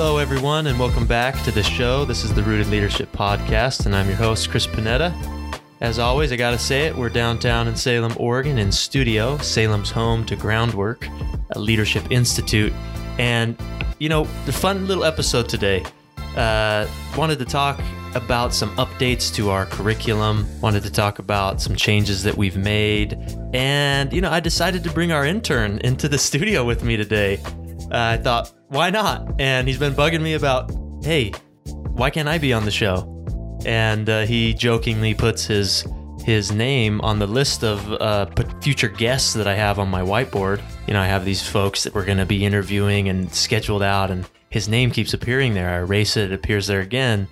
Hello, everyone, and welcome back to the show. This is the Rooted Leadership Podcast, and I'm your host, Chris Panetta. As always, I got to say it, we're downtown in Salem, Oregon, in studio, Salem's home to Groundwork, a leadership institute. And, you know, the fun little episode today. Uh, wanted to talk about some updates to our curriculum, wanted to talk about some changes that we've made. And, you know, I decided to bring our intern into the studio with me today. Uh, I thought, why not? And he's been bugging me about, hey, why can't I be on the show? And uh, he jokingly puts his his name on the list of uh, future guests that I have on my whiteboard. You know, I have these folks that we're going to be interviewing and scheduled out, and his name keeps appearing there. I erase it, it appears there again.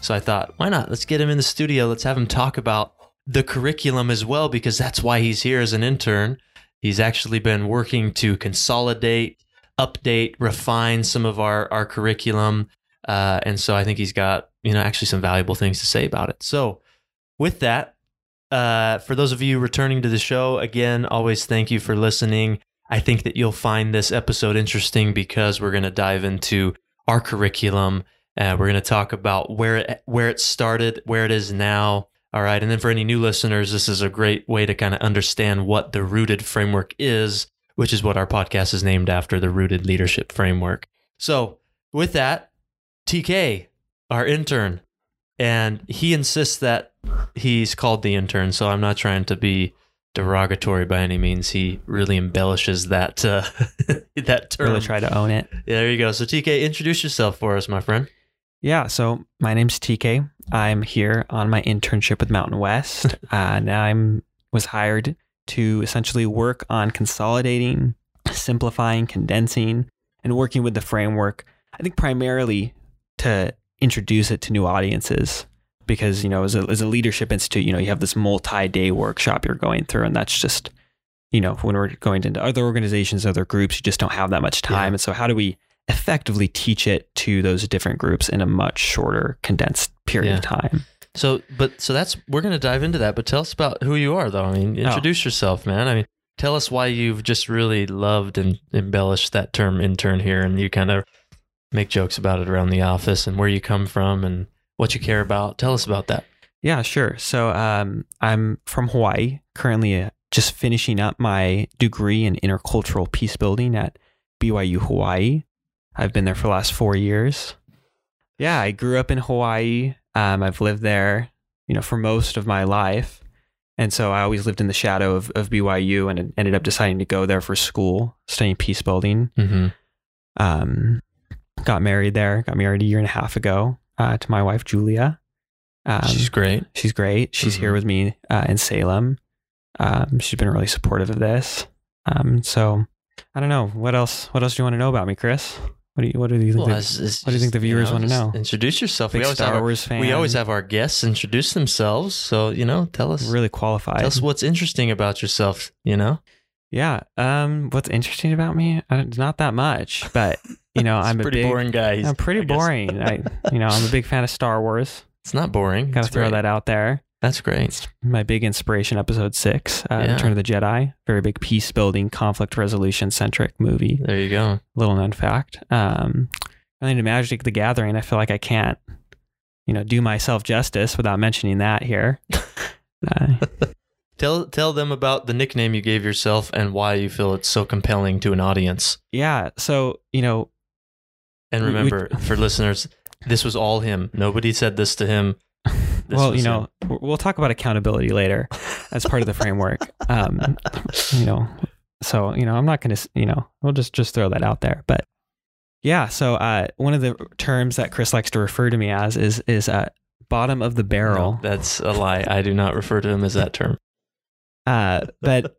So I thought, why not? Let's get him in the studio. Let's have him talk about the curriculum as well, because that's why he's here as an intern. He's actually been working to consolidate update, refine some of our our curriculum, uh, and so I think he's got you know actually some valuable things to say about it. So with that, uh, for those of you returning to the show again, always thank you for listening. I think that you'll find this episode interesting because we're going to dive into our curriculum. Uh, we're going to talk about where it, where it started, where it is now. All right, and then for any new listeners, this is a great way to kind of understand what the rooted framework is which is what our podcast is named after the rooted leadership framework. So, with that, TK, our intern, and he insists that he's called the intern. So, I'm not trying to be derogatory by any means. He really embellishes that uh, that term. Really try to own it. Yeah, there you go. So, TK, introduce yourself for us, my friend. Yeah, so my name's TK. I'm here on my internship with Mountain West, and I'm was hired to essentially work on consolidating, simplifying, condensing, and working with the framework. I think primarily to introduce it to new audiences because you know as a, as a leadership institute you know you have this multi-day workshop you're going through and that's just you know when we're going into other organizations other groups you just don't have that much time yeah. and so how do we effectively teach it to those different groups in a much shorter condensed period yeah. of time so, but so that's we're going to dive into that. But tell us about who you are, though. I mean, oh. introduce oh. yourself, man. I mean, tell us why you've just really loved and embellished that term intern here, and you kind of make jokes about it around the office and where you come from and what you care about. Tell us about that. Yeah, sure. So, um, I'm from Hawaii, currently uh, just finishing up my degree in intercultural peace building at BYU Hawaii. I've been there for the last four years. Yeah, I grew up in Hawaii. Um, I've lived there, you know, for most of my life. And so I always lived in the shadow of, of BYU and ended up deciding to go there for school, studying peace building. Mm-hmm. Um, got married there, got married a year and a half ago uh, to my wife, Julia. Um, she's great. She's great. She's mm-hmm. here with me uh, in Salem. Um, she's been really supportive of this. Um, so I don't know. What else? What else do you want to know about me, Chris? What do you What do you think? Well, the, it's, it's what do you think the viewers you know, want to know? Introduce yourself. Big we always Star have Wars fan. We always have our guests introduce themselves. So you know, tell us. Really qualified. Tell us what's interesting about yourself. You know. Yeah. Um. What's interesting about me? Not that much, but you know, I'm a pretty big, boring guy. I'm pretty boring. I, you know, I'm a big fan of Star Wars. It's not boring. Got to throw great. that out there. That's great. It's my big inspiration, episode six, uh, yeah. Return of the Jedi. Very big peace building, conflict resolution centric movie. There you go. Little known fact. Um, I think to Magic the Gathering, I feel like I can't, you know, do myself justice without mentioning that here. uh, tell tell them about the nickname you gave yourself and why you feel it's so compelling to an audience. Yeah. So you know, and remember we, for listeners, this was all him. Nobody said this to him. Well, you know, him. we'll talk about accountability later as part of the framework. Um, you know, so you know, I'm not going to, you know, we'll just just throw that out there. But yeah. So uh, one of the terms that Chris likes to refer to me as is is uh, bottom of the barrel. No, that's a lie. I do not refer to him as that term. Uh, but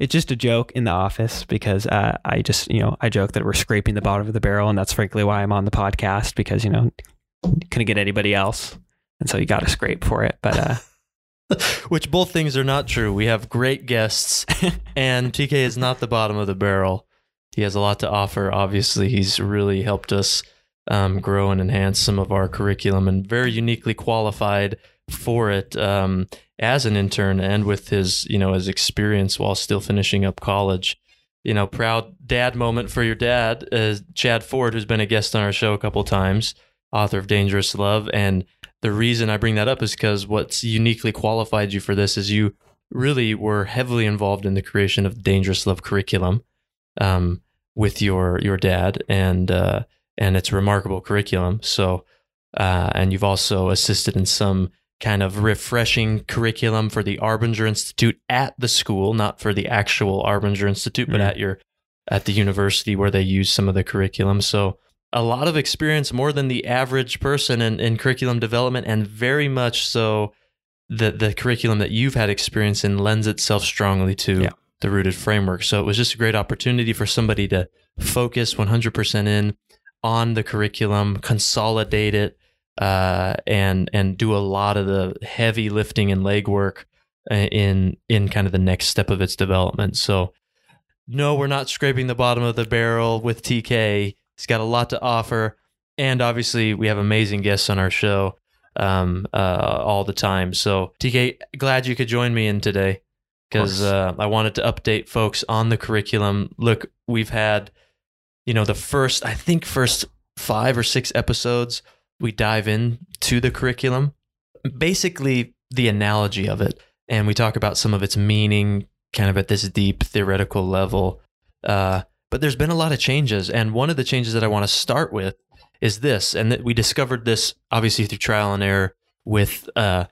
it's just a joke in the office because uh, I just you know I joke that we're scraping the bottom of the barrel, and that's frankly why I'm on the podcast because you know couldn't get anybody else, and so you got to scrape for it. But uh, which both things are not true. We have great guests, and TK is not the bottom of the barrel he has a lot to offer. Obviously, he's really helped us um, grow and enhance some of our curriculum and very uniquely qualified for it um, as an intern and with his, you know, his experience while still finishing up college. you know, proud dad moment for your dad, uh, Chad Ford, who's been a guest on our show a couple times, author of Dangerous Love. And the reason I bring that up is because what's uniquely qualified you for this is you really were heavily involved in the creation of the Dangerous Love curriculum um, with your your dad, and uh, and it's a remarkable curriculum. So, uh, and you've also assisted in some kind of refreshing curriculum for the Arbinger Institute at the school, not for the actual Arbinger Institute, but Mm. at your at the university where they use some of the curriculum. So a lot of experience, more than the average person in, in curriculum development, and very much so the the curriculum that you've had experience in lends itself strongly to Yeah. the rooted framework. So it was just a great opportunity for somebody to focus 100% in on the curriculum, consolidate it, uh, and and do a lot of the heavy lifting and legwork uh, in in kind of the next step of its development. So, no, we're not scraping the bottom of the barrel with TK. He's got a lot to offer, and obviously we have amazing guests on our show um, uh, all the time. So, TK, glad you could join me in today because uh, I wanted to update folks on the curriculum. Look, we've had, you know, the first I think first five or six episodes we dive in to the curriculum, basically the analogy of it, and we talk about some of its meaning, kind of at this deep theoretical level. Uh, but there's been a lot of changes, and one of the changes that I want to start with is this, and that we discovered this obviously through trial and error with, uh,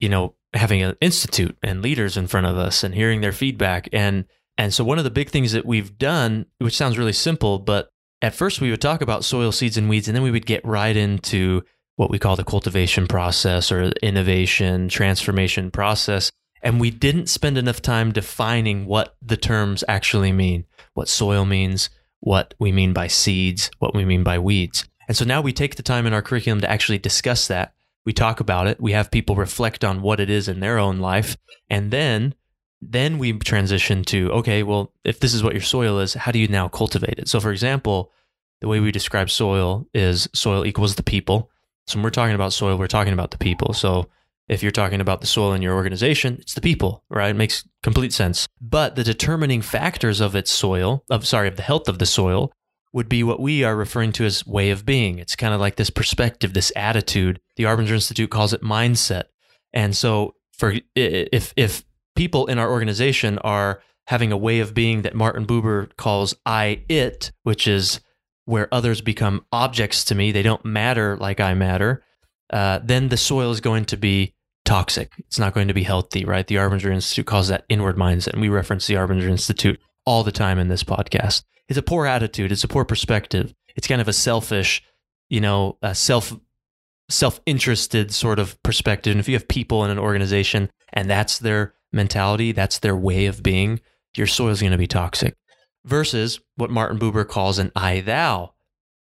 you know, having an institute and leaders in front of us and hearing their feedback, and and so one of the big things that we've done, which sounds really simple, but at first we would talk about soil, seeds, and weeds, and then we would get right into what we call the cultivation process or innovation, transformation process. And we didn't spend enough time defining what the terms actually mean, what soil means, what we mean by seeds, what we mean by weeds. And so now we take the time in our curriculum to actually discuss that. We talk about it. We have people reflect on what it is in their own life. And then then we transition to okay, well, if this is what your soil is, how do you now cultivate it? So, for example, the way we describe soil is soil equals the people. So, when we're talking about soil, we're talking about the people. So, if you're talking about the soil in your organization, it's the people, right? It makes complete sense. But the determining factors of its soil, of sorry, of the health of the soil, would be what we are referring to as way of being. It's kind of like this perspective, this attitude. The Arbinger Institute calls it mindset. And so, for if if people in our organization are having a way of being that Martin Buber calls I it, which is where others become objects to me, they don't matter like I matter, uh, then the soil is going to be toxic. It's not going to be healthy, right? The Arbinger Institute calls that inward mindset. And we reference the Arbinger Institute all the time in this podcast. It's a poor attitude, it's a poor perspective. It's kind of a selfish, you know, self self-interested sort of perspective. And if you have people in an organization and that's their mentality, that's their way of being, your soil is going to be toxic. Versus what Martin Buber calls an I thou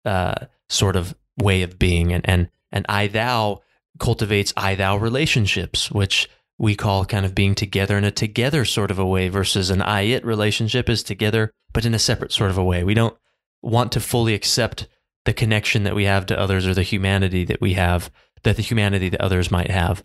uh, sort of way of being. And, and, and I thou cultivates I thou relationships, which we call kind of being together in a together sort of a way versus an I it relationship is together, but in a separate sort of a way. We don't want to fully accept the connection that we have to others or the humanity that we have, that the humanity that others might have.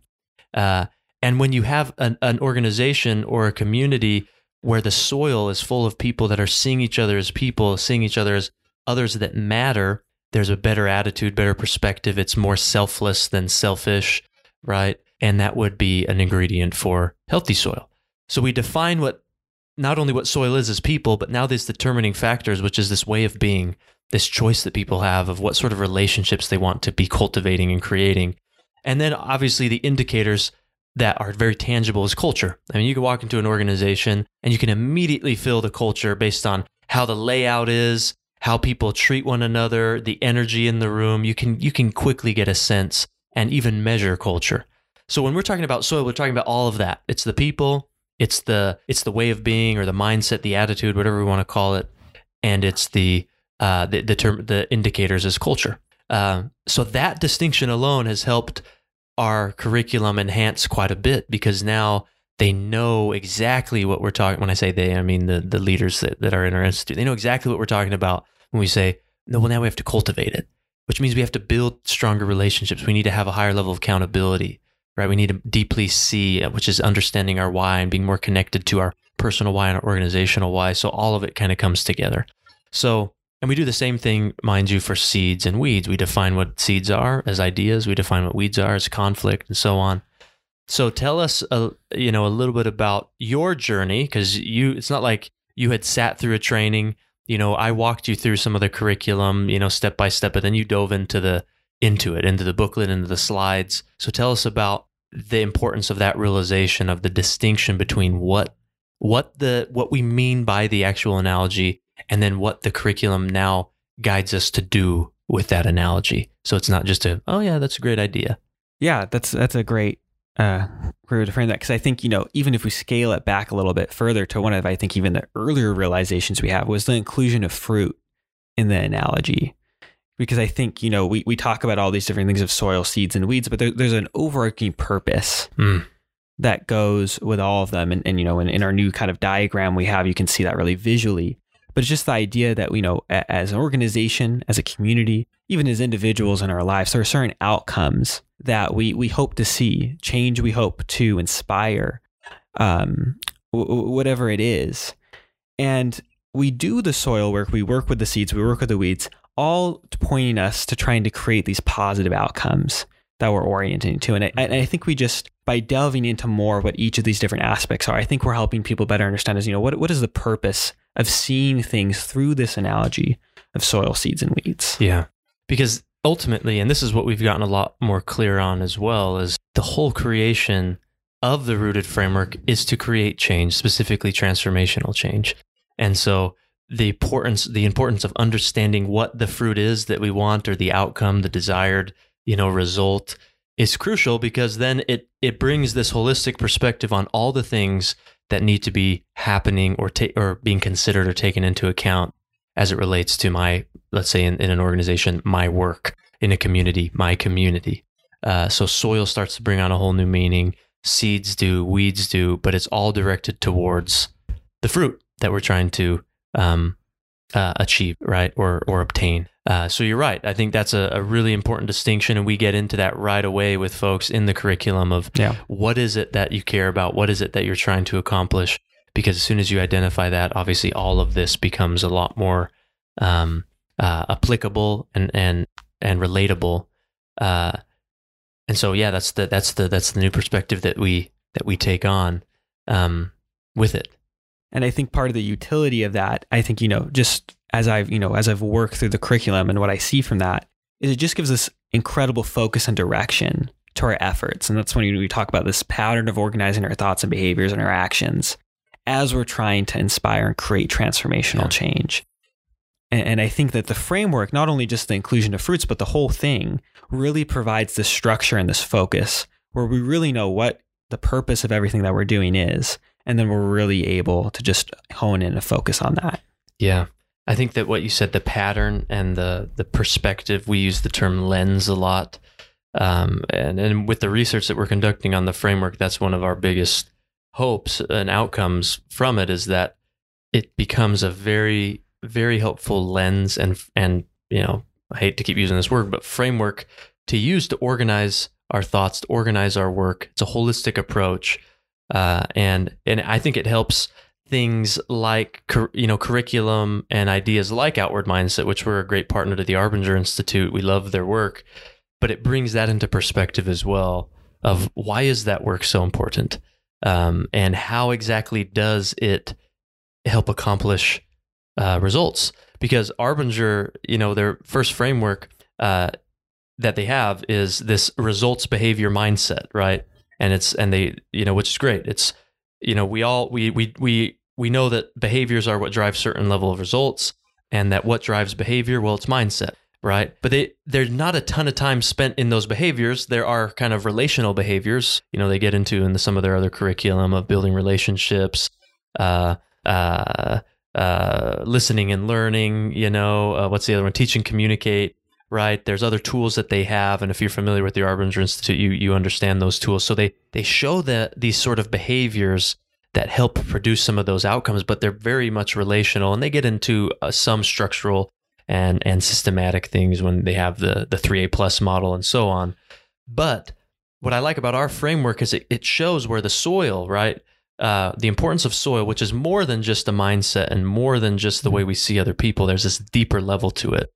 Uh, and when you have an, an organization or a community where the soil is full of people that are seeing each other as people, seeing each other as others that matter, there's a better attitude, better perspective. It's more selfless than selfish, right? And that would be an ingredient for healthy soil. So we define what not only what soil is as people, but now these determining factors, which is this way of being, this choice that people have of what sort of relationships they want to be cultivating and creating. And then obviously the indicators that are very tangible is culture. I mean, you can walk into an organization and you can immediately feel the culture based on how the layout is, how people treat one another, the energy in the room. You can you can quickly get a sense and even measure culture. So when we're talking about soil, we're talking about all of that. It's the people, it's the it's the way of being or the mindset, the attitude, whatever we want to call it, and it's the uh, the the term the indicators is culture. Uh, so that distinction alone has helped our curriculum enhance quite a bit because now they know exactly what we're talking. When I say they, I mean the the leaders that, that are in our institute. They know exactly what we're talking about when we say, no, well, now we have to cultivate it, which means we have to build stronger relationships. We need to have a higher level of accountability, right? We need to deeply see, uh, which is understanding our why and being more connected to our personal why and our organizational why. So all of it kind of comes together. So, and we do the same thing, mind you, for seeds and weeds. We define what seeds are as ideas. We define what weeds are as conflict and so on. So tell us, a, you know, a little bit about your journey because you. It's not like you had sat through a training. You know, I walked you through some of the curriculum, you know, step by step, but then you dove into the into it, into the booklet, into the slides. So tell us about the importance of that realization of the distinction between what what the what we mean by the actual analogy and then what the curriculum now guides us to do with that analogy. So it's not just a oh yeah, that's a great idea. Yeah, that's that's a great uh, way to frame that because I think you know even if we scale it back a little bit further to one of I think even the earlier realizations we have was the inclusion of fruit in the analogy because I think you know we we talk about all these different things of soil, seeds, and weeds, but there, there's an overarching purpose Mm. that goes with all of them, and, and you know in, in our new kind of diagram we have, you can see that really visually. But it's just the idea that you know as an organization, as a community, even as individuals in our lives, there are certain outcomes that we we hope to see, change we hope to inspire, um, w- whatever it is, and we do the soil work, we work with the seeds, we work with the weeds, all pointing us to trying to create these positive outcomes that we're orienting to. And I, and I think we just, by delving into more what each of these different aspects are, I think we're helping people better understand is, you know, what, what is the purpose of seeing things through this analogy of soil, seeds, and weeds? Yeah. Because ultimately, and this is what we've gotten a lot more clear on as well, is the whole creation of the rooted framework is to create change, specifically transformational change. And so the importance the importance of understanding what the fruit is that we want or the outcome, the desired, you know, result is crucial because then it it brings this holistic perspective on all the things that need to be happening or ta- or being considered or taken into account as it relates to my let's say in, in an organization my work in a community my community. Uh, so soil starts to bring on a whole new meaning. Seeds do weeds do but it's all directed towards the fruit that we're trying to um, uh, achieve right or or obtain. Uh, so you're right. I think that's a, a really important distinction and we get into that right away with folks in the curriculum of Yeah. what is it that you care about? What is it that you're trying to accomplish? Because as soon as you identify that obviously all of this becomes a lot more um, uh, applicable and and and relatable. Uh, and so yeah that's the that's the that's the new perspective that we that we take on um, with it And I think part of the utility of that, I think, you know, just as I've, you know, as I've worked through the curriculum and what I see from that is it just gives us incredible focus and direction to our efforts. And that's when we talk about this pattern of organizing our thoughts and behaviors and our actions as we're trying to inspire and create transformational Yeah. change. And, and I think that the framework, not only just the inclusion of fruits, but the whole thing really provides this structure and this focus where we really know what the purpose of everything that we're doing is. And then we're really able to just hone in and focus on that. Yeah. I think that what you said, the pattern and the the perspective, we use the term lens a lot. Um, and, and with the research that we're conducting on the framework, that's one of our biggest hopes and outcomes from it is that it becomes a very, very helpful lens and and you know, I hate to keep using this word, but framework to use to organize our thoughts, to organize our work. It's a holistic approach. Uh, and and I think it helps things like you know curriculum and ideas like outward mindset which we're a great partner to the arbinger institute. We love their work but it brings that into perspective as well of why is that work so important? Um, and how exactly does it help accomplish uh, results? Because arbinger you know their first framework uh, that they have is this results behavior mindset right and it's and they you know which is great. It's you know we all we we we we know that behaviors are what drive certain level of results and that what drives behavior well it's mindset right? But they there's not a ton of time spent in those behaviors. There are kind of relational behaviors. You know they get into in the, some of their other curriculum of building relationships uh uh uh listening and learning you know uh, what's the other one? Teach and communicate right? There's other tools that they have and if you're familiar with the arbinger institute you you understand those tools. So they they show that these sort of behaviors that help produce some of those outcomes but they're very much relational and they get into uh, some structural and and systematic things when they have the the 3a plus model and so on. But what i like about our framework is it, it shows where the soil right uh, the importance of soil, which is more than just a mindset and more than just the way we see other people. There's this deeper level to it,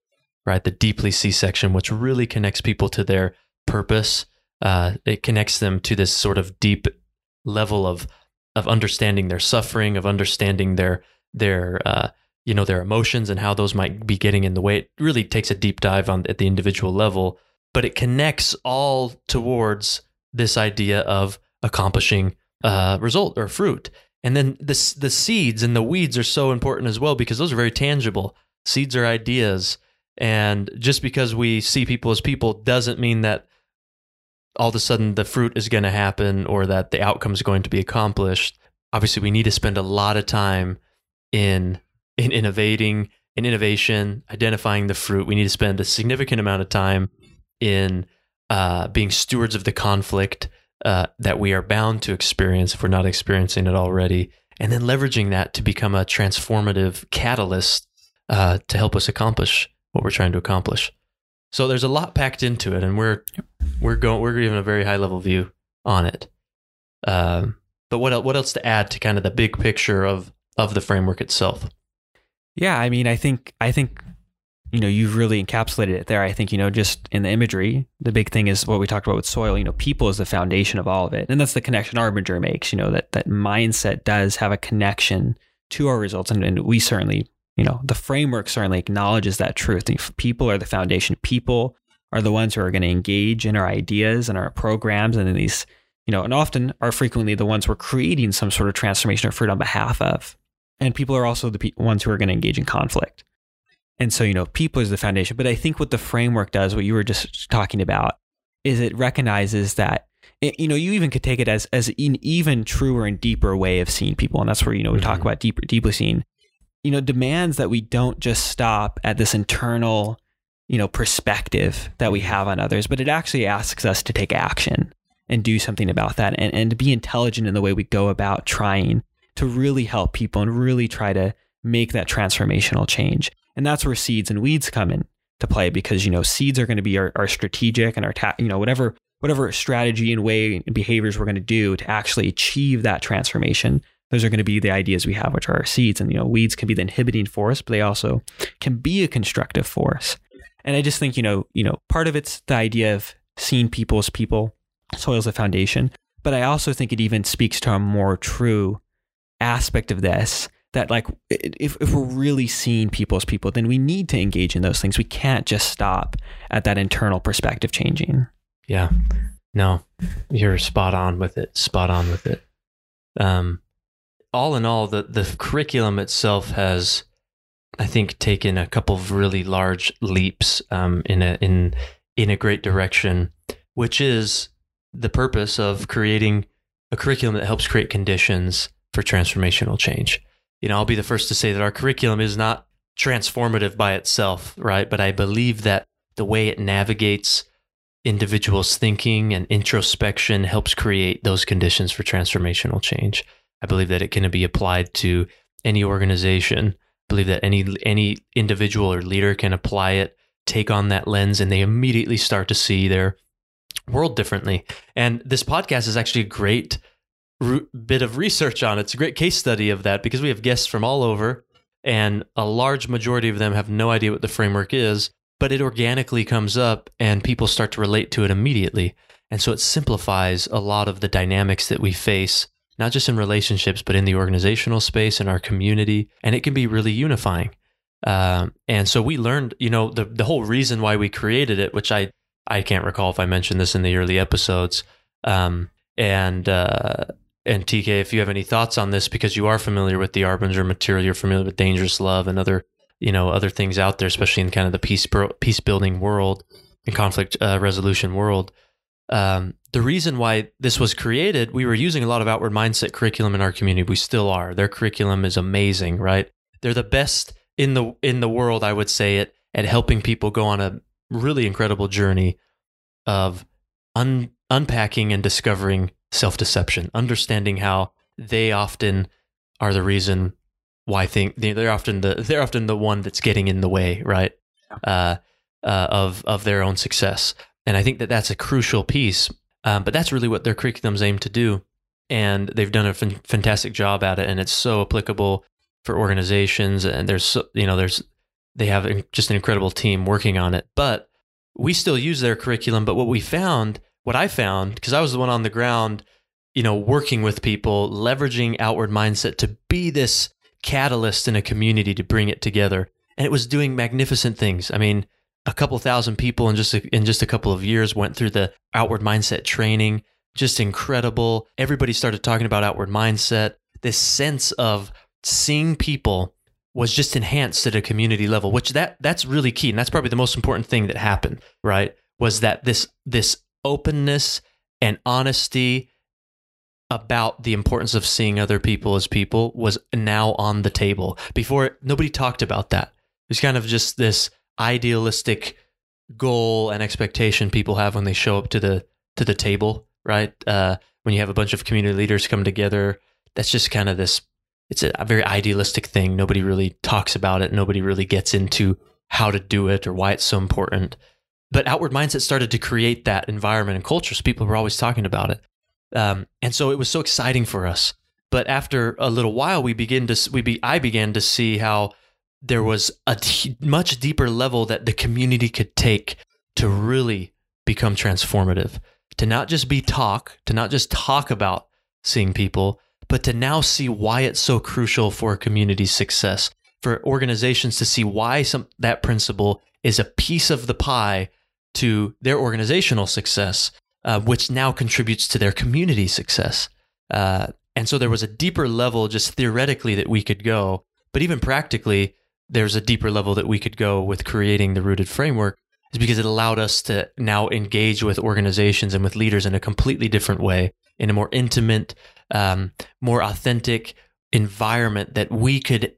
right? The deeply see section, which really connects people to their purpose. Uh, it connects them to this sort of deep level of of understanding their suffering, of understanding their their uh, you know their emotions and how those might be getting in the way. It really takes a deep dive on at the individual level, but it connects all towards this idea of accomplishing a result or fruit. And then the the seeds and the weeds are so important as well because those are very tangible. Seeds are ideas, and just because we see people as people doesn't mean that all of a sudden the fruit is going to happen or that the outcome is going to be accomplished. Obviously, we need to spend a lot of time in in innovating, in innovation, identifying the fruit. We need to spend a significant amount of time in uh, being stewards of the conflict uh, that we are bound to experience if we're not experiencing it already, and then leveraging that to become a transformative catalyst uh, to help us accomplish what we're trying to accomplish. So there's a lot packed into it, and we're we're going we're giving a very high level view on it. Um, but what else, what else to add to kind of the big picture of of the framework itself? Yeah, I mean, I think I think you know you've really encapsulated it there. I think you know just in the imagery, the big thing is what we talked about with soil. You know, people is the foundation of all of it, and that's the connection Arbinger makes. You know that that mindset does have a connection to our results, and, and we certainly you know the framework certainly acknowledges that truth. People are the foundation. People are the ones who are going to engage in our ideas and our programs and in these you know, and often are frequently the ones we're creating some sort of transformation or fruit on behalf of. And people are also the pe- ones who are going to engage in conflict. And so, you know, people is the foundation. But I think what the framework does, what you were just talking about, is it recognizes that, it, you know, you even could take it as, as an even truer and deeper way of seeing people. And that's where, you know, we mm-hmm. talk about deeper, deeply seeing, you know, demands that we don't just stop at this internal, you know, perspective that we mm-hmm. have on others, but it actually asks us to take action and do something about that and, and to be intelligent in the way we go about trying to really help people and really try to make that transformational change. And that's where seeds and weeds come in to play because, you know, seeds are going to be our, our strategic and our, ta- you know, whatever, whatever strategy and way and behaviors we're going to do to actually achieve that transformation. Those are going to be the ideas we have, which are our seeds. And, you know, weeds can be the inhibiting force, but they also can be a constructive force. And I just think, you know, you know, part of it's the idea of seeing people as people, soil's a foundation. But I also think it even speaks to a more true aspect of this that like if, if we're really seeing people as people then we need to engage in those things we can't just stop at that internal perspective changing yeah no you're spot on with it spot on with it um all in all the the curriculum itself has i think taken a couple of really large leaps um in a in in a great direction which is the purpose of creating a curriculum that helps create conditions for transformational change. You know, I'll be the first to say that our curriculum is not transformative by itself, right? But I believe that the way it navigates individuals' thinking and introspection helps create those conditions for transformational change. I believe that it can be applied to any organization. I believe that any any individual or leader can apply it, take on that lens, and they immediately start to see their world differently. And this podcast is actually a great bit of research on it. It's a great case study of that because we have guests from all over, and a large majority of them have no idea what the framework is, but it organically comes up and people start to relate to it immediately. And so it simplifies a lot of the dynamics that we face, not just in relationships, but in the organizational space, in our community. And it can be really unifying. Um, and so we learned, you know, the, the whole reason why we created it, which I, I can't recall if I mentioned this in the early episodes. Um, and uh, and TK, if you have any thoughts on this, because you are familiar with the Arbinger material, you're familiar with Dangerous Love and other, you know, other things out there, especially in kind of the peace peace building world and conflict uh, resolution world. Um, the reason why this was created, we were using a lot of outward mindset curriculum in our community. We still are. Their curriculum is amazing, right? They're the best in the in the world, I would say it, at helping people go on a really incredible journey of un, unpacking and discovering self deception, understanding how they often are the reason why think they're often the they're often the one that's getting in the way, right? Uh, uh, of of their own success, and I think that that's a crucial piece. Um, but that's really what their curriculums aim to do. and they've done a fantastic job at it, and it's so applicable for organizations. And there's so, you know there's they have just an incredible team working on it, but we still use their curriculum. But what we found, what I found, because I was the one on the ground, you know, working with people, leveraging outward mindset to be this catalyst in a community to bring it together, and it was doing magnificent things. I mean, a couple thousand people in just a, in just a couple of years went through the outward mindset training. Just incredible. Everybody started talking about outward mindset. This sense of seeing people was just enhanced at a community level, which that that's really key, and that's probably the most important thing that happened. Right? Was that this this openness and honesty about the importance of seeing other people as people was now on the table. Before nobody talked about that. It was kind of just this idealistic goal and expectation people have when they show up to the to the table, right? Uh, when you have a bunch of community leaders come together, that's just kind of this. It's a, very idealistic thing. Nobody really talks about it. Nobody really gets into how to do it or why it's so important. But outward mindset started to create that environment and culture. So people were always talking about it, um, and so it was so exciting for us. But after a little while, we begin to we be I began to see how there was a t- much deeper level that the community could take to really become transformative. To not just be talk, to not just talk about seeing people, but to now see why it's so crucial for a community's success, for organizations to see why some that principle is a piece of the pie to their organizational success, uh, which now contributes to their community success. Uh, and so there was a deeper level, just theoretically, that we could go, but even practically, there's a deeper level that we could go with creating the rooted framework is because it allowed us to now engage with organizations and with leaders in a completely different way in a more intimate um, more authentic environment that we could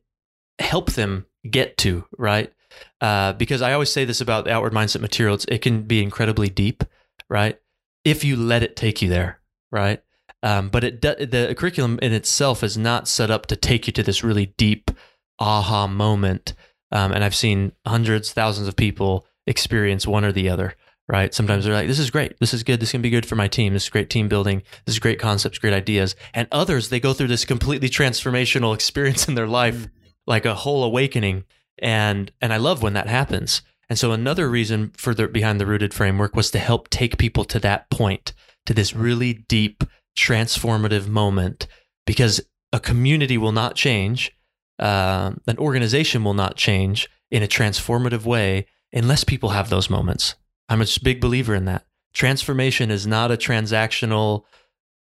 help them get to right? Uh, because i always say this about the outward mindset materials it can be incredibly deep right? If you let it take you there right? Um, but it the curriculum in itself is not set up to take you to this really deep aha moment. Um, and I've seen hundreds, thousands of people experience one or the other, right? Sometimes they're like, this is great. This is good. This can be good for my team. This is great team building. This is great concepts, great ideas. And others, they go through this completely transformational experience in their life, mm. like a whole awakening. And, and I love when that happens. And so another reason for the behind the rooted framework was to help take people to that point, to this really deep transformative moment, because a community will not change uh, an organization will not change in a transformative way unless people have those moments. I'm a big believer in that. Transformation is not a transactional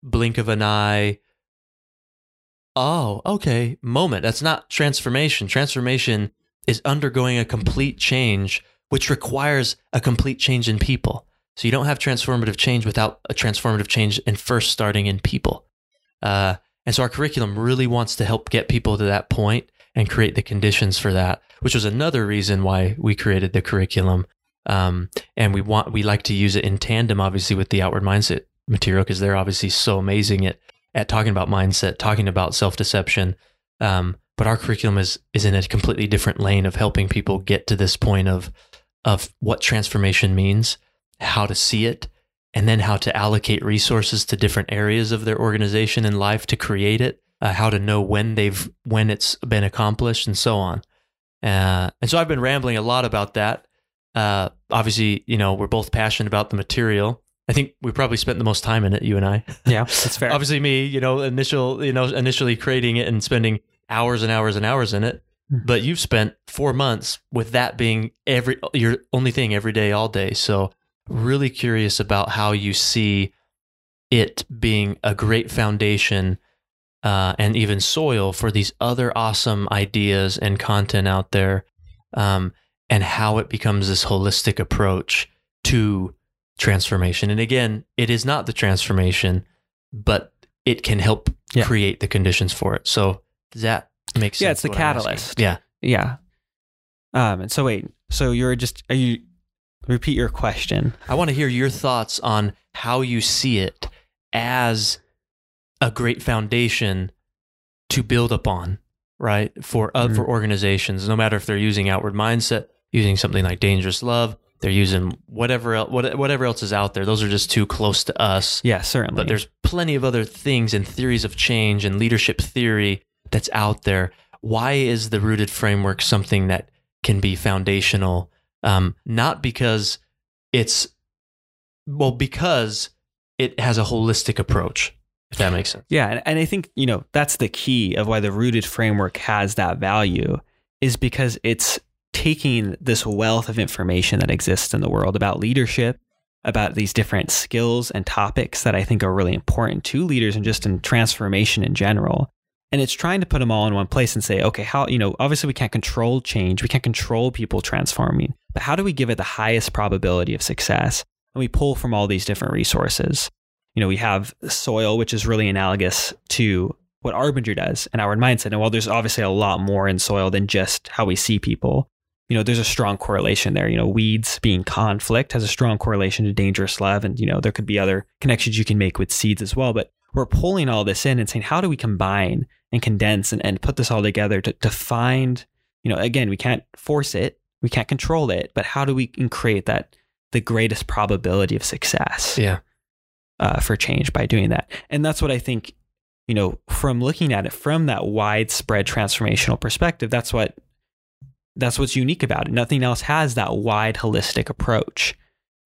blink of an eye. Oh, okay, moment. That's not transformation. Transformation is undergoing a complete change, which requires a complete change in people. So you don't have transformative change without a transformative change in first starting in people. Uh, and so our curriculum really wants to help get people to that point and create the conditions for that, which was another reason why we created the curriculum. Um, and we want we like to use it in tandem, obviously, with the outward mindset material because they're obviously so amazing at at talking about mindset, talking about self deception. Um, but our curriculum is is in a completely different lane of helping people get to this point of of what transformation means, how to see it, and then how to allocate resources to different areas of their organization and life to create it, uh, how to know when they've when it's been accomplished, and so on. Uh, and so I've been rambling a lot about that. Uh, obviously, you know, we're both passionate about the material. I think we probably spent the most time in it, you and I. Yeah, that's fair. obviously, me, you know, initial, you know, initially creating it and spending hours and hours and hours in it. Mm-hmm. But you've spent four months with that being every your only thing every day, all day. So really curious about how you see it being a great foundation uh, and even soil for these other awesome ideas and content out there, um, and how it becomes this holistic approach to transformation. And again, it is not the transformation, but it can help yeah. create the conditions for it. So does that make sense? Yeah, it's the catalyst. Yeah, yeah. Um, and so wait, so you're just are you repeat your question? I want to hear your thoughts on how you see it as a great foundation to build upon, right? For uh, mm-hmm. for organizations, no matter if they're using outward mindset, using something like dangerous love, they're using whatever else, whatever else is out there. Those are just too close to us. Yeah, certainly. But there's plenty of other things and theories of change and leadership theory that's out there. Why is the rooted framework something that can be foundational? Um, not because it's well, because it has a holistic approach. If that makes sense. Yeah, and, and I think you know that's the key of why the rooted framework has that value is because it's taking this wealth of information that exists in the world about leadership, about these different skills and topics that I think are really important to leaders and just in transformation in general. And it's trying to put them all in one place and say, okay, how, you know, obviously we can't control change, we can't control people transforming, but how do we give it the highest probability of success? And we pull from all these different resources. You know, we have soil, which is really analogous to what Arbinger does and our mindset. And while there's obviously a lot more in soil than just how we see people, you know, there's a strong correlation there. You know, weeds being conflict has a strong correlation to dangerous love. And, you know, there could be other connections you can make with seeds as well. But we're pulling all this in and saying, how do we combine and condense and, and put this all together to, to find, you know, again, we can't force it, we can't control it, but how do we create that the greatest probability of success? Yeah. Uh, for change by doing that. And that's what I think, you know, from looking at it from that widespread transformational perspective, that's what that's what's unique about it. Nothing else has that wide holistic approach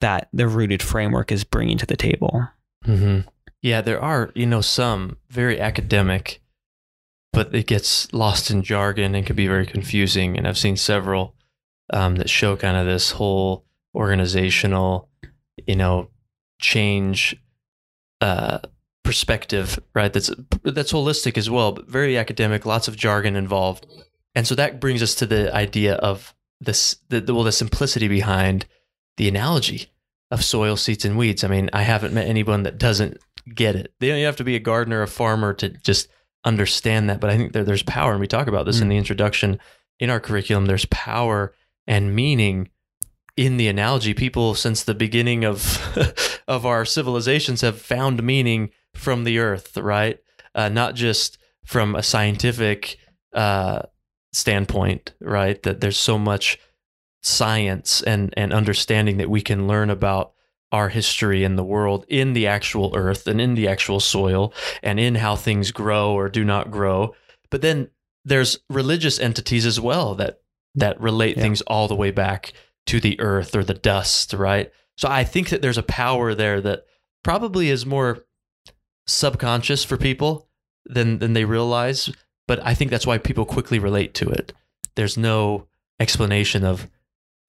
that the rooted framework is bringing to the table. Mm-hmm. Yeah, there are, you know, some very academic, but it gets lost in jargon and can be very confusing. And I've seen several um, that show kind of this whole organizational, you know, change uh, perspective, right? That's that's holistic as well, but very academic, lots of jargon involved. And so that brings us to the idea of this, the, well, the simplicity behind the analogy of soil, seeds, and weeds. I mean, I haven't met anyone that doesn't get it. They don't have to be a gardener, a farmer to just understand that. But I think there, there's power, and we talk about this mm. in the introduction in our curriculum. There's power and meaning in the analogy. People since the beginning of of our civilizations have found meaning from the earth, right? Uh, not just from a scientific uh, standpoint, right? That there's so much science and, and understanding that we can learn about our history in the world in the actual earth and in the actual soil and in how things grow or do not grow. But then there's religious entities as well that that relate yeah. things all the way back to the earth or the dust, right? So I think that there's a power there that probably is more subconscious for people than than they realize but I think that's why people quickly relate to it. There's no explanation of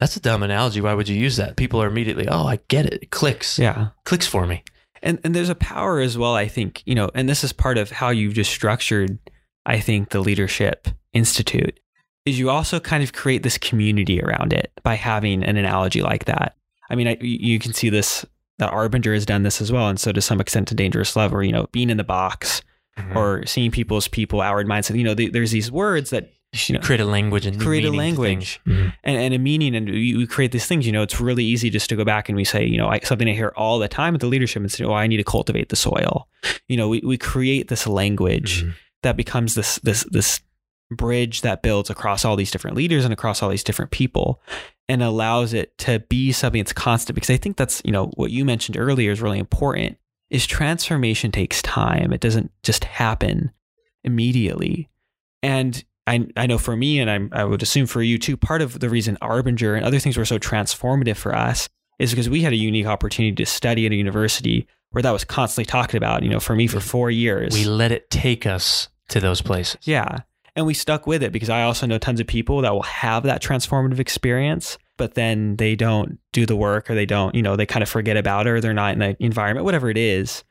that's a dumb analogy. Why would you use that? People are immediately, oh, I get it. It clicks. Yeah. Clicks for me. And and there's a power as well, I think, you know, and this is part of how you've just structured, I think, the Leadership Institute, is you also kind of create this community around it by having an analogy like that. I mean, I, you can see this that Arbinger has done this as well, and so to some extent to Dangerous Love, or you know, being in the box, mm-hmm. or seeing people as people, outward mindset. You know, there's these words that you know, create a language and create a language mm-hmm. and, and, a meaning, and we, we, create these things. You know, it's really easy just to go back and we say, you know, I, something I hear all the time at the leadership and say, oh, I need to cultivate the soil. You know, we, we create this language mm-hmm. that becomes this this this bridge that builds across all these different leaders and across all these different people and allows it to be something that's constant because i think that's you know what you mentioned earlier is really important is transformation takes time. It doesn't just happen immediately. And I, I know for me, and I'm, I would assume for you too, part of the reason Arbinger and other things were so transformative for us is because we had a unique opportunity to study at a university where that was constantly talked about. You know, for me, for four years, we let it take us to those places. Yeah. And we stuck with it because I also know tons of people that will have that transformative experience but then they don't do the work or they don't, you know, they kind of forget about it or they're not in the environment, whatever it is.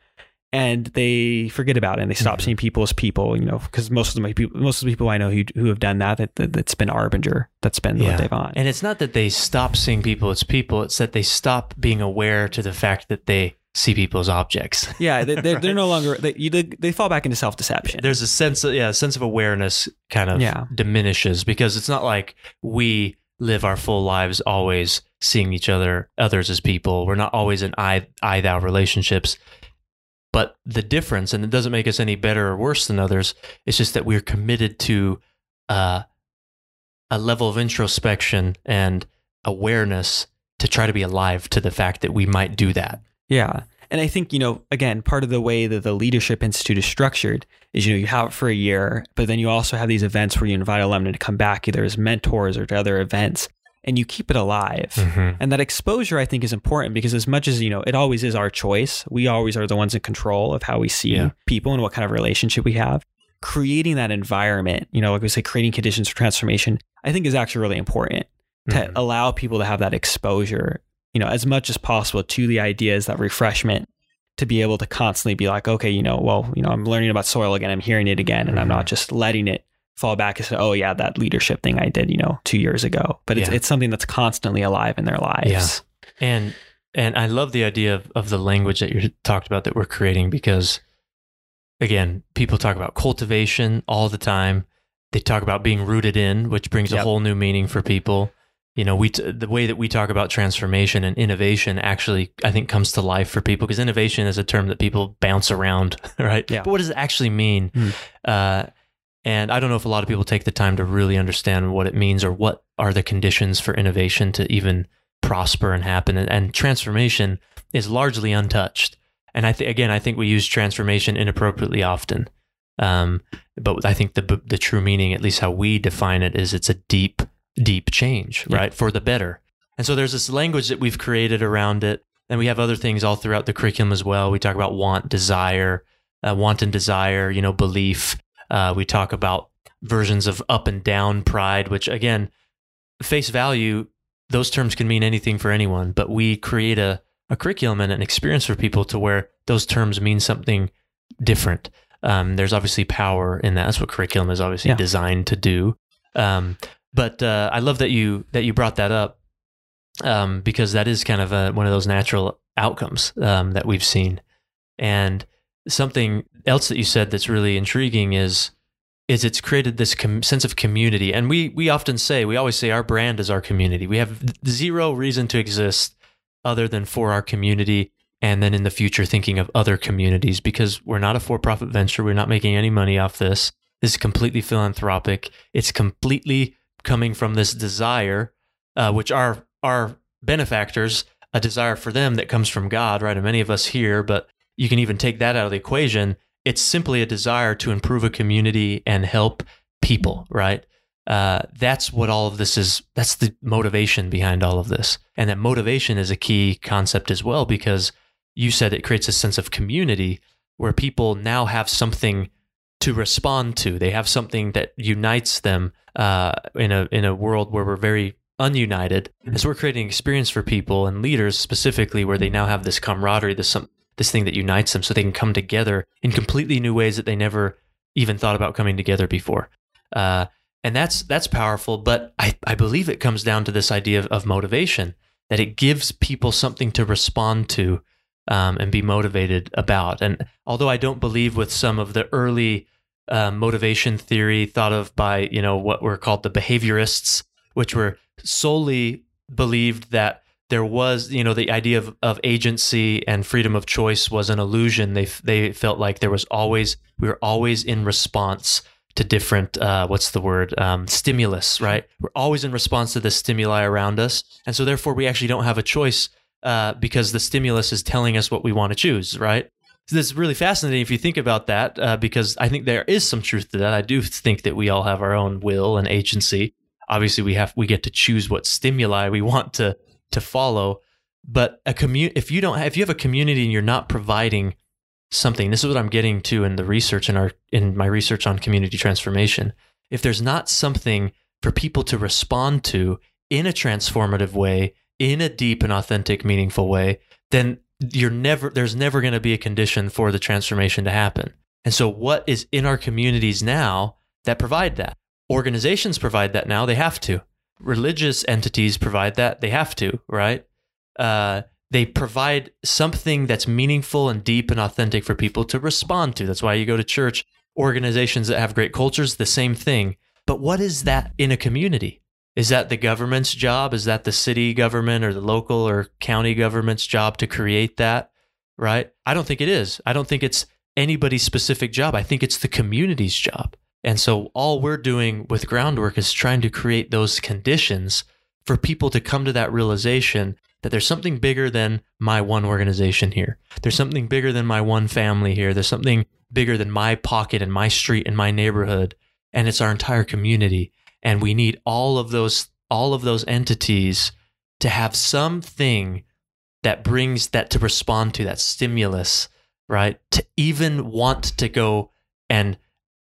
And they forget about it and they stop mm-hmm. seeing people as people, you know, because most of the people, most of the people I know who, who have done that, that, that has been Arbinger. That's been yeah. what they've on. And it's not that they stop seeing people as people. It's that they stop being aware to the fact that they see people as objects. Yeah, they, they're, right? no longer they, you, they fall back into self deception. There's a sense of yeah, a sense of awareness kind of yeah. diminishes because it's not like we live our full lives always seeing each other others as people we're not always in i i thou relationships but the difference and it doesn't make us any better or worse than others it's just that we're committed to uh, a level of introspection and awareness to try to be alive to the fact that we might do that. Yeah. And I think, you know, again, part of the way that the Leadership Institute is structured is, you know, you have it for a year, but then you also have these events where you invite alumni to come back either as mentors or to other events and you keep it alive. Mm-hmm. And that exposure, I think, is important because as much as, you know, it always is our choice, we always are the ones in control of how we see Yeah. people and what kind of relationship we have. Creating that environment, you know, like we say, creating conditions for transformation, I think is actually really important to Mhm. allow people to have that exposure, you know, as much as possible to the ideas, that refreshment, to be able to constantly be like, okay, you know, well, you know, I'm learning about soil again, I'm hearing it again, and I'm Mhm. not just letting it fall back and say, oh yeah, that leadership thing I did, you know, two years ago. But it's Yeah. it's something that's constantly alive in their lives. And and I love the idea of, of the language that you talked about that we're creating because again, people talk about cultivation all the time. They talk about being rooted in, which brings a whole new meaning for people. You know, we t- the way that we talk about transformation and innovation actually I think comes to life for people because innovation is a term that people bounce around, right? Yeah. But what does it actually mean? Uh, and I don't know if a lot of people take the time to really understand what it means or what are the conditions for innovation to even prosper and happen. And, and transformation is largely untouched. And I think again, I think we use transformation inappropriately often. Um, but I think the the true meaning, at least how we define it, is it's a deep, deep change, Yeah. right, for the better. And so there's this language that we've created around it, and we have other things all throughout the curriculum as well. We talk about want, desire, uh, want and desire, you know, belief. Uh, we talk about versions of up and down pride, which again, face value, those terms can mean anything for anyone, but we create a, a curriculum and an experience for people to where those terms mean something different. Um, there's obviously power in that. That's what curriculum is obviously Yeah. designed to do. Um, but uh, I love that you that you brought that up um, because that is kind of a, one of those natural outcomes um, that we've seen. And something else that you said that's really intriguing is is it's created this com- sense of community. And we we often say we always say our brand is our community. We have zero reason to exist other than for our community. And then in the future, thinking of other communities because we're not a for profit venture. We're not making any money off this. This is completely philanthropic. It's completely coming from this desire, uh, which our our benefactors, a desire for them that comes from God, right? And many of us here, but you can even take that out of the equation. It's simply a desire to improve a community and help people, right? Uh, that's what all of this is. That's the motivation behind all of this. And that motivation is a key concept as well, because you said it creates a sense of community where people now have something to respond to. They have something that unites them uh, in a in a world where we're very ununited. So we're creating experience for people and leaders specifically where they now have this camaraderie, this some this thing that unites them, so they can come together in completely new ways that they never even thought about coming together before. Uh, and that's that's powerful. But I, I believe it comes down to this idea of, of motivation that it gives people something to respond to um, and be motivated about. And although I don't believe with some of the early uh, motivation theory thought of by you know what were called the behaviorists, which were solely believed that there was you know the idea of, of agency and freedom of choice was an illusion. They they felt like there was always we were always in response to different uh, what's the word um, stimulus right? We're always in response to the stimuli around us. And so therefore we actually don't have a choice uh, because the stimulus is telling us what we want to choose right? So this is really fascinating if you think about that uh, because i think there is some truth to that. I do think that we all have our own will and agency. Obviously we have we get to choose what stimuli we want to to follow but a commu- if you don't have, if you have a community and you're not providing something this is what i'm getting to in the research in our in my research on community transformation. If there's not something for people to respond to in a transformative way in a deep and authentic meaningful way then you're never there's never going to be a condition for the transformation to happen. And so what is in our communities now that provide that? Organizations provide that now they have to religious entities provide that they have to right uh, they provide something that's meaningful and deep and authentic for people to respond to. That's why you go to church. Organizations that have great cultures, the same thing. But what is that in a community? Is that the government's job? Is that the city government or the local or county government's job to create that? Right? I don't think it is. I don't think it's anybody's specific job. I think it's the community's job. And so all we're doing with groundwork is trying to create those conditions for people to come to that realization that there's something bigger than my one organization here. There's something bigger than my one family here. There's something bigger than my pocket and my street and my neighborhood. And it's our entire community. And we need all of those, all of those entities to have something that brings that to respond to that stimulus, right? To even want to go and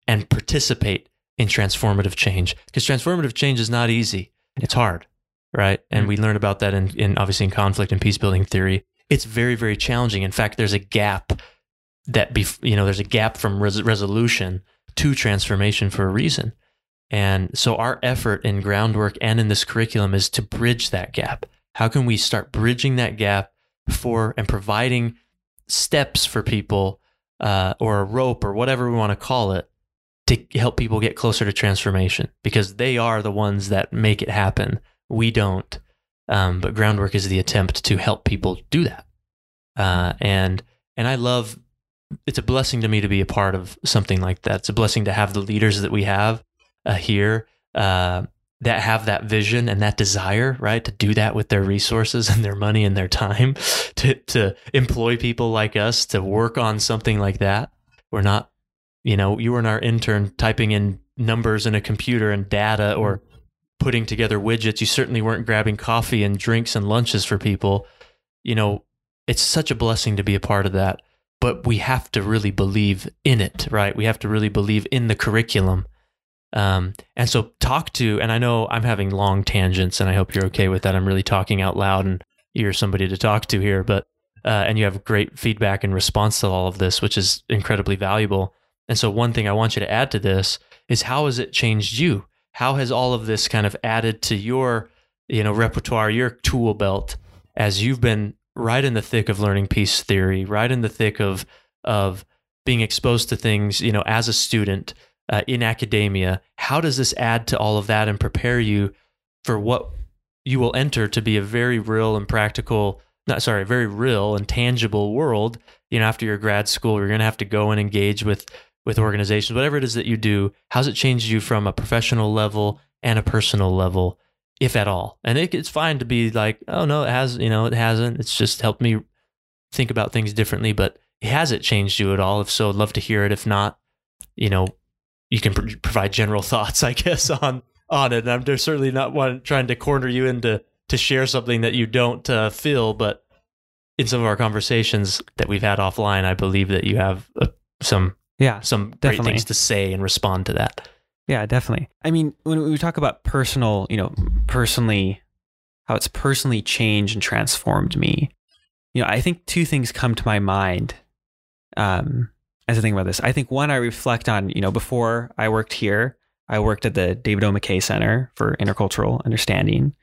and participate in transformative change. Because transformative change is not easy. It's hard, right? And Mm-hmm. we learn about that in, in obviously in conflict and peace building theory. It's very, very challenging. In fact, there's a gap that bef- you know, there's a gap from res- resolution to transformation for a reason. And so our effort in groundwork and in this curriculum is to bridge that gap. How can we start bridging that gap for and providing steps for people uh, or a rope or whatever we want to call it to help people get closer to transformation because they are the ones that make it happen. We don't. Um, but groundwork is the attempt to help people do that. Uh, and and I love. It's a blessing to me to be a part of something like that. It's a blessing to have the leaders that we have uh, here uh, that have that vision and that desire, right, to do that with their resources and their money and their time, to to employ people like us to work on something like that. We're not, you know, you weren't our intern typing in numbers in a computer and data or putting together widgets. You certainly weren't grabbing coffee and drinks and lunches for people. You know, it's such a blessing to be a part of that. But we have to really believe in it, right? We have to really believe in the curriculum. Um, and so talk to, and I know I'm having long tangents, and I hope you're okay with that. I'm really talking out loud, and you're somebody to talk to here, but uh, and you have great feedback and response to all of this, which is incredibly valuable. And so, one thing I want you to add to this is how has it changed you? How has all of this kind of added to your, you know, repertoire, your tool belt, as you've been right in the thick of learning peace theory, right in the thick of of being exposed to things, you know, as a student uh, in academia? How does this add to all of that and prepare you for what you will enter to be a very real and practical, not sorry, very real and tangible world? You know, after your grad school, you're going to have to go and engage with with organizations, whatever it is that you do. How's it changed you from a professional level and a personal level? if at all. And it, it's fine to be like, oh no, it has, you know, it hasn't. It's just helped me think about things differently. But has it changed you at all? If so, I'd love to hear it. If not, you know, you can pr- provide general thoughts, I guess, on on it. And I'm certainly not one trying to corner you into to share something that you don't uh, feel, but in some of our conversations that we've had offline, I believe that you have uh, some Yeah. some great things to say and respond to that. Yeah, definitely. I mean, when we talk about personal, you know, personally, how it's personally changed and transformed me, you know, I think two things come to my mind um, as I think about this. I think one, I reflect on, you know, before I worked here, I worked at the David O. McKay Center for Intercultural Understanding.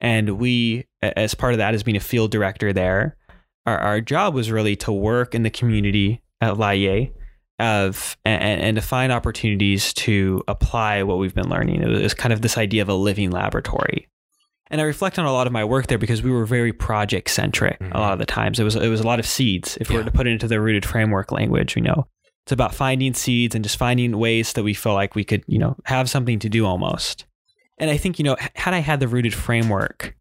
And we, as part of that, as being a field director there, our, our job was really to work in the community at Laie of and, and to find opportunities to apply what we've been learning. It was kind of this idea of a living laboratory. And I reflect on a lot of my work there because we were very project centric a lot mm-hmm. of the times. It was it was a lot of seeds. If we were to put it into the rooted framework language, you know, it's about finding seeds and just finding ways that we feel like we could, you know, have something to do almost. And I think, you know, had I had the rooted framework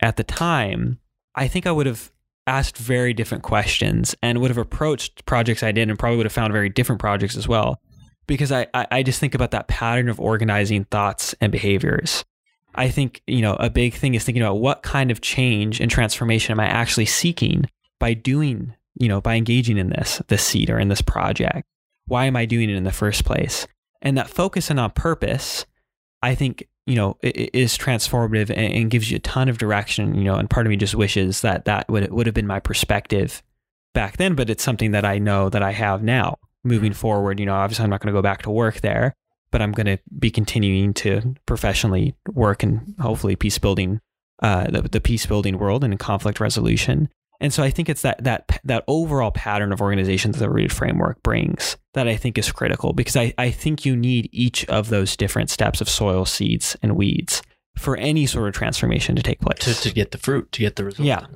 at the time, I think I would have asked very different questions and would have approached projects I did and probably would have found very different projects as well. Because I, I, just think about that pattern of organizing thoughts and behaviors. I think, you know, a big thing is thinking about what kind of change and transformation am I actually seeking by doing, you know, by engaging in this, this seed or in this project? Why am I doing it in the first place? And that focusing on purpose, I think, you know, is transformative and, gives you a ton of direction, you know, and part of me just wishes that that would, would have been my perspective back then, but it's something that I know that I have now moving forward. You know, obviously I'm not going to go back to work there, but I'm going to be continuing to professionally work and hopefully peace building, uh, the, the peace building world and conflict resolution. And so I think it's that that that overall pattern of organization that the rooted framework brings that I think is critical because I, I think you need each of those different steps of soil, seeds, and weeds for any sort of transformation to take place. To, to get the fruit, to get the result. Yeah.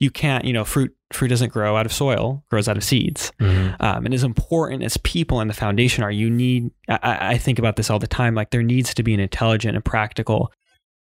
you can't, you know, fruit fruit doesn't grow out of soil, grows out of seeds. Mhm. Um, and as important as people and the foundation are, you need, I, I I think about this all the time, like there needs to be an intelligent and practical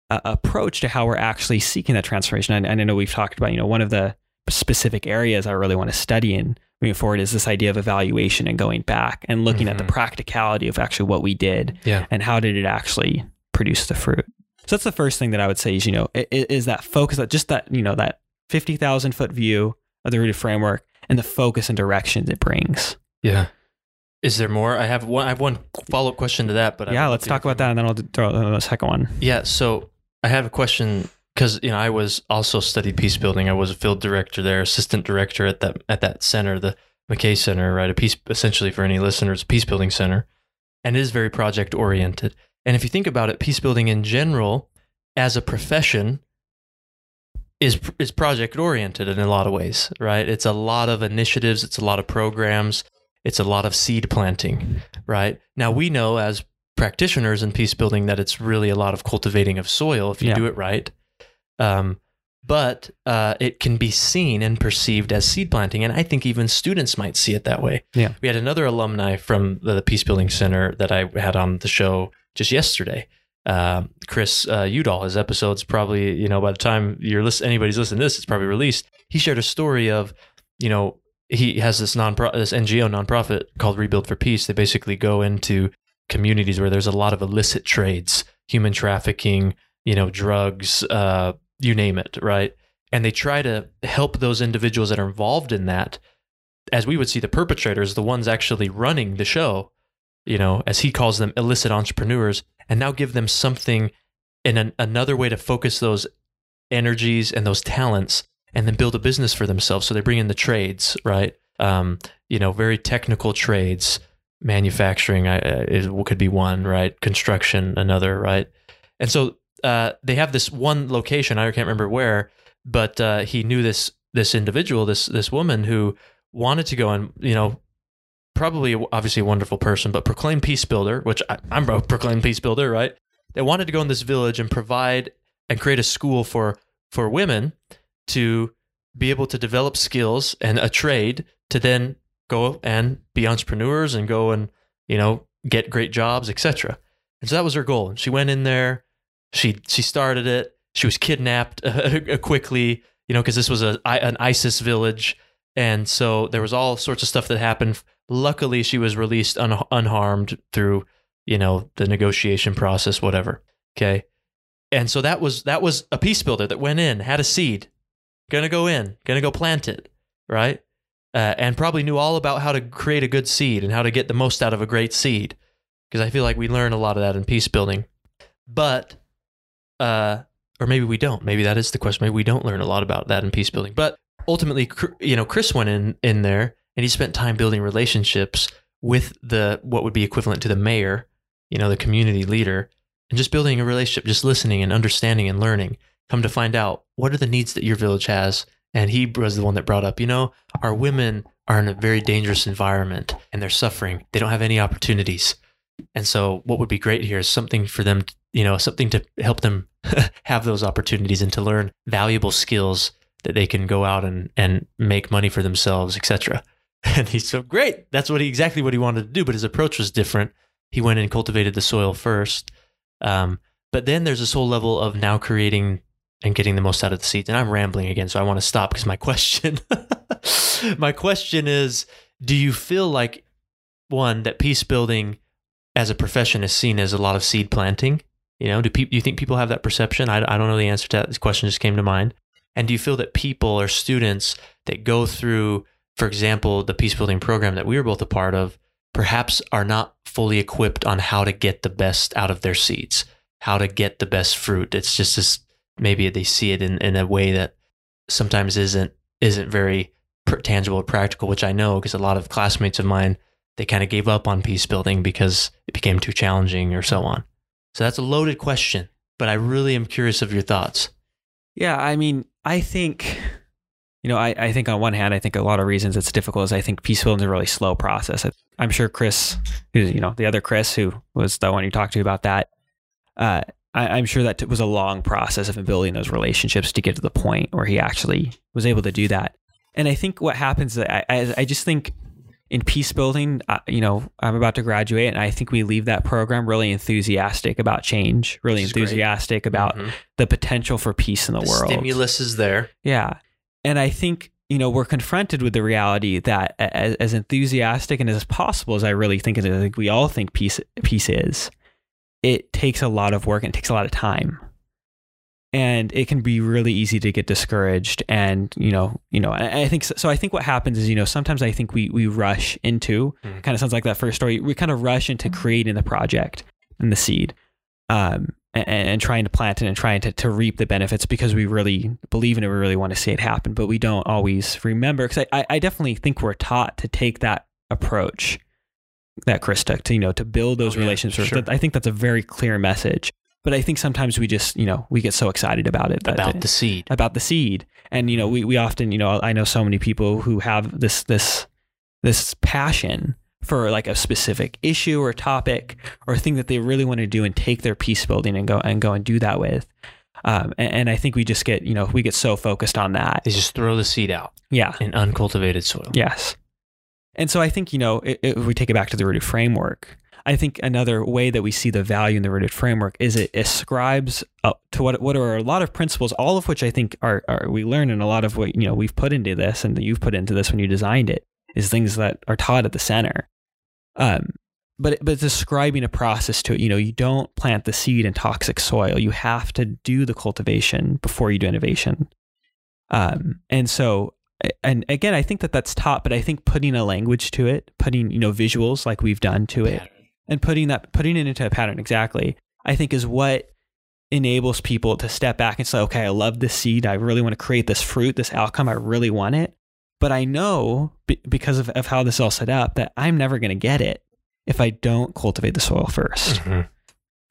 uh, approach to how we're actually seeking that transformation. And, and I know we've talked about, you know, one of the specific areas I really want to study in moving forward is this idea of evaluation and going back and looking mm-hmm. at the mm-hmm. practicality of actually what we did yeah. and how did it actually produce the fruit. So that's the first thing that I would say is, you know, is that focus, that just that, you know, that 50,000 foot view of the rooted framework and the focus and direction it brings. Yeah. Is there more? I have one. I have one follow up question to that, but yeah, let's talk about that, and then I'll throw the second one. Yeah. So I have a question because you know I was also studied peace building. I was a field director there, assistant director at that at that center, the McKay Center, right? A peace essentially for any listeners, peace building center, and it is very project oriented. And if you think about it, peace building in general, as a profession, is is project oriented in a lot of ways, right? It's a lot of initiatives, it's a lot of programs, it's a lot of seed planting, right? Now we know as practitioners in peace building that it's really a lot of cultivating of soil if you yeah. do it right. Um, but uh, it can be seen and perceived as seed planting, and I think even students might see it that way. Yeah, we had another alumni from the Peace Building Center that I had on the show just yesterday. Uh, Chris uh, Udall, his episode's probably you know by the time you're list- anybody's listening to this, it's probably released. He shared a story of you know he has this non this NGO nonprofit called Rebuild for Peace. They basically go into communities where there's a lot of illicit trades, human trafficking, you know, drugs, uh, you name it, right? And they try to help those individuals that are involved in that, as we would see the perpetrators, the ones actually running the show, you know, as he calls them, illicit entrepreneurs, and now give them something in an, another way to focus those energies and those talents and then build a business for themselves. So they bring in the trades, right? Um, you know, very technical trades, manufacturing uh, is, could be one, right? Construction, another, right? And so uh, they have this one location. I can't remember where, but uh, he knew this this individual, this this woman who wanted to go and you know probably obviously a wonderful person, but proclaim peace builder, which I, am a proclaim peace builder, right? They wanted to go in this village and provide and create a school for for women to be able to develop skills and a trade to then go and be entrepreneurs and go and you know get great jobs, etc. And so that was her goal. And she went in there she she started it. She was kidnapped uh, quickly, you know, because this was a an ISIS village, and so there was all sorts of stuff that happened. Luckily, she was released un- unharmed through you know the negotiation process, whatever. Okay, and so that was that was a peace builder that went in, had a seed, gonna go in, gonna go plant it, right? Uh, and probably knew all about how to create a good seed and how to get the most out of a great seed. Because I feel like we learn a lot of that in peace building. But uh, or maybe we don't. Maybe that is the question. Maybe we don't learn a lot about that in peace building. But ultimately, you know, Chris went in in there and he spent time building relationships with the what would be equivalent to the mayor, you know, the community leader, and just building a relationship, just listening and understanding and learning. Come to find out what are the needs that your village has. And he was the one that brought up, you know, our women are in a very dangerous environment and they're suffering. They don't have any opportunities. And so, what would be great here is something for them, you know, something to help them have those opportunities and to learn valuable skills that they can go out and, and make money for themselves, etc. And he's so great. That's what he exactly what he wanted to do, but his approach was different. He went and cultivated the soil first. Um, but then there's this whole level of now creating and getting the most out of the seeds. And I'm rambling again, so I want to stop because my question, my question is, do you feel like one that peace building as a profession is seen as a lot of seed planting? You know, do, people, do you think people have that perception? I, I don't know the answer to that. This question just came to mind. And do you feel that people or students that go through, for example, the peace building program that we were both a part of, perhaps are not fully equipped on how to get the best out of their seeds, how to get the best fruit? It's just this maybe they see it in, in a way that sometimes isn't isn't very tangible or practical, which I know because a lot of classmates of mine they kind of gave up on peace building because it became too challenging or so on. So that's a loaded question, but I really am curious of your thoughts. Yeah, I mean, I think, you know, I, I think on one hand, I think a lot of reasons it's difficult is I think peace building is a really slow process. I'm sure Chris, who's you know, the other Chris who was the one you talked to about that, uh, I, am sure that was a long process of building those relationships to get to the point where he actually was able to do that. And I think what happens, I, I, I just think in peace building, uh, you know, I'm about to graduate, and I think we leave that program really enthusiastic about change, really enthusiastic great. about mm-hmm. the potential for peace in the, the world. Stimulus is there. Yeah, and I think you know we're confronted with the reality that as, as enthusiastic and as possible as I really think it is, I think we all think peace peace is. It takes a lot of work and it takes a lot of time and it can be really easy to get discouraged and you know you know i, I think so, so, i think what happens is you know sometimes i think we we rush into mm-hmm. kind of sounds like that first story we kind of rush into creating the project and the seed um and, and trying to plant it and trying to, to reap the benefits because we really believe in it we really want to see it happen but we don't always remember because I, I definitely think we're taught to take that approach that chris took to you know to build those oh, yeah, relationships sure. i think that's a very clear message but I think sometimes we just, you know, we get so excited about it. About the seed. About the seed. And, you know, we, we often, you know, I know so many people who have this, this, this passion for like a specific issue or topic or thing that they really want to do and take their peace building and go and go and do that with. Um, and, and, I think we just get, you know, we get so focused on that. They just throw the seed out. Yeah. In uncultivated soil. Yes. And so I think, you know, if we take it back to the rooted framework, I think another way that we see the value in the rooted framework is it ascribes to what what are a lot of principles, all of which I think are, are we learn and a lot of what you know we've put into this and that you've put into this when you designed it is things that are taught at the center. Um, but but describing a process to it, you know, you don't plant the seed in toxic soil. You have to do the cultivation before you do innovation. Um, and so and again, I think that that's taught, but I think putting a language to it, putting you know visuals like we've done to it, and putting that putting it into a pattern exactly i think is what enables people to step back and say okay i love this seed. I really want to create this fruit this outcome. I really want it. But i know b- because of, of how this all set up that i'm never going to get it if i don't cultivate the soil 1st mm-hmm.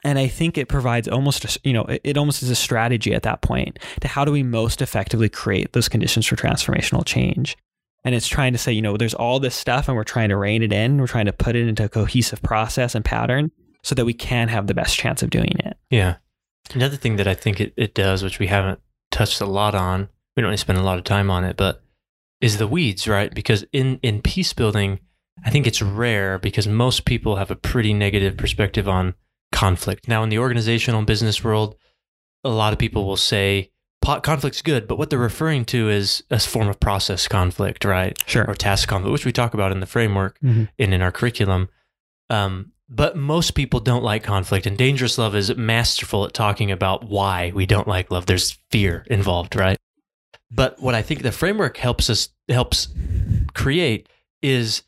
and i think it provides almost a, you know it, it almost is a strategy at that point to how do we most effectively create those conditions for transformational change and it's trying to say, you know, there's all this stuff and we're trying to rein it in. We're trying to put it into a cohesive process and pattern so that we can have the best chance of doing it. Yeah. Another thing that I think it, it does, which we haven't touched a lot on, we don't really spend a lot of time on it, but is the weeds, right? Because in, in peace building, I think it's rare because most people have a pretty negative perspective on conflict. Now, in the organizational business world, a lot of people will say, conflict's good, but what they're referring to is a form of process conflict, right? Sure. Or task conflict, which we talk about in the framework mm-hmm. and in our curriculum. Um, but most people don't like conflict, and dangerous love is masterful at talking about why we don't like love. There's fear involved, right? But what I think the framework helps us helps create is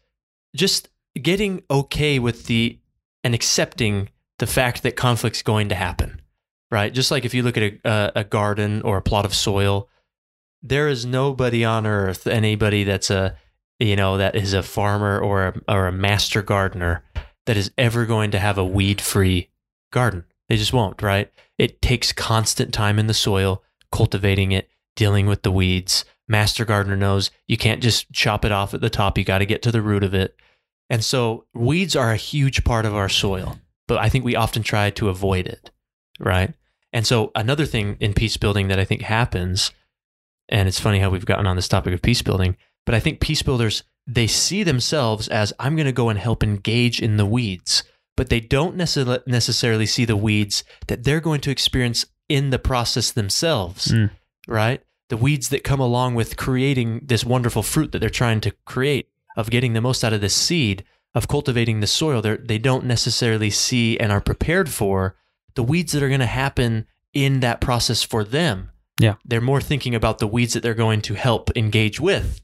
just getting okay with the and accepting the fact that conflict's going to happen right? Just like if you look at a, a garden or a plot of soil, there is nobody on earth, anybody that's a, you know, that is a farmer or a, or a master gardener that is ever going to have a weed free garden. They just won't, right? It takes constant time in the soil, cultivating it, dealing with the weeds. Master gardener knows you can't just chop it off at the top. You got to get to the root of it. And so weeds are a huge part of our soil, but I think we often try to avoid it, right? And so another thing in peace building that I think happens, and it's funny how we've gotten on this topic of peace building, but I think peace builders they see themselves as I'm going to go and help engage in the weeds, but they don't necessarily see the weeds that they're going to experience in the process themselves, mm. right? The weeds that come along with creating this wonderful fruit that they're trying to create, of getting the most out of this seed, of cultivating the soil, they don't necessarily see and are prepared for the weeds that are going to happen in that process for them. Yeah. They're more thinking about the weeds that they're going to help engage with,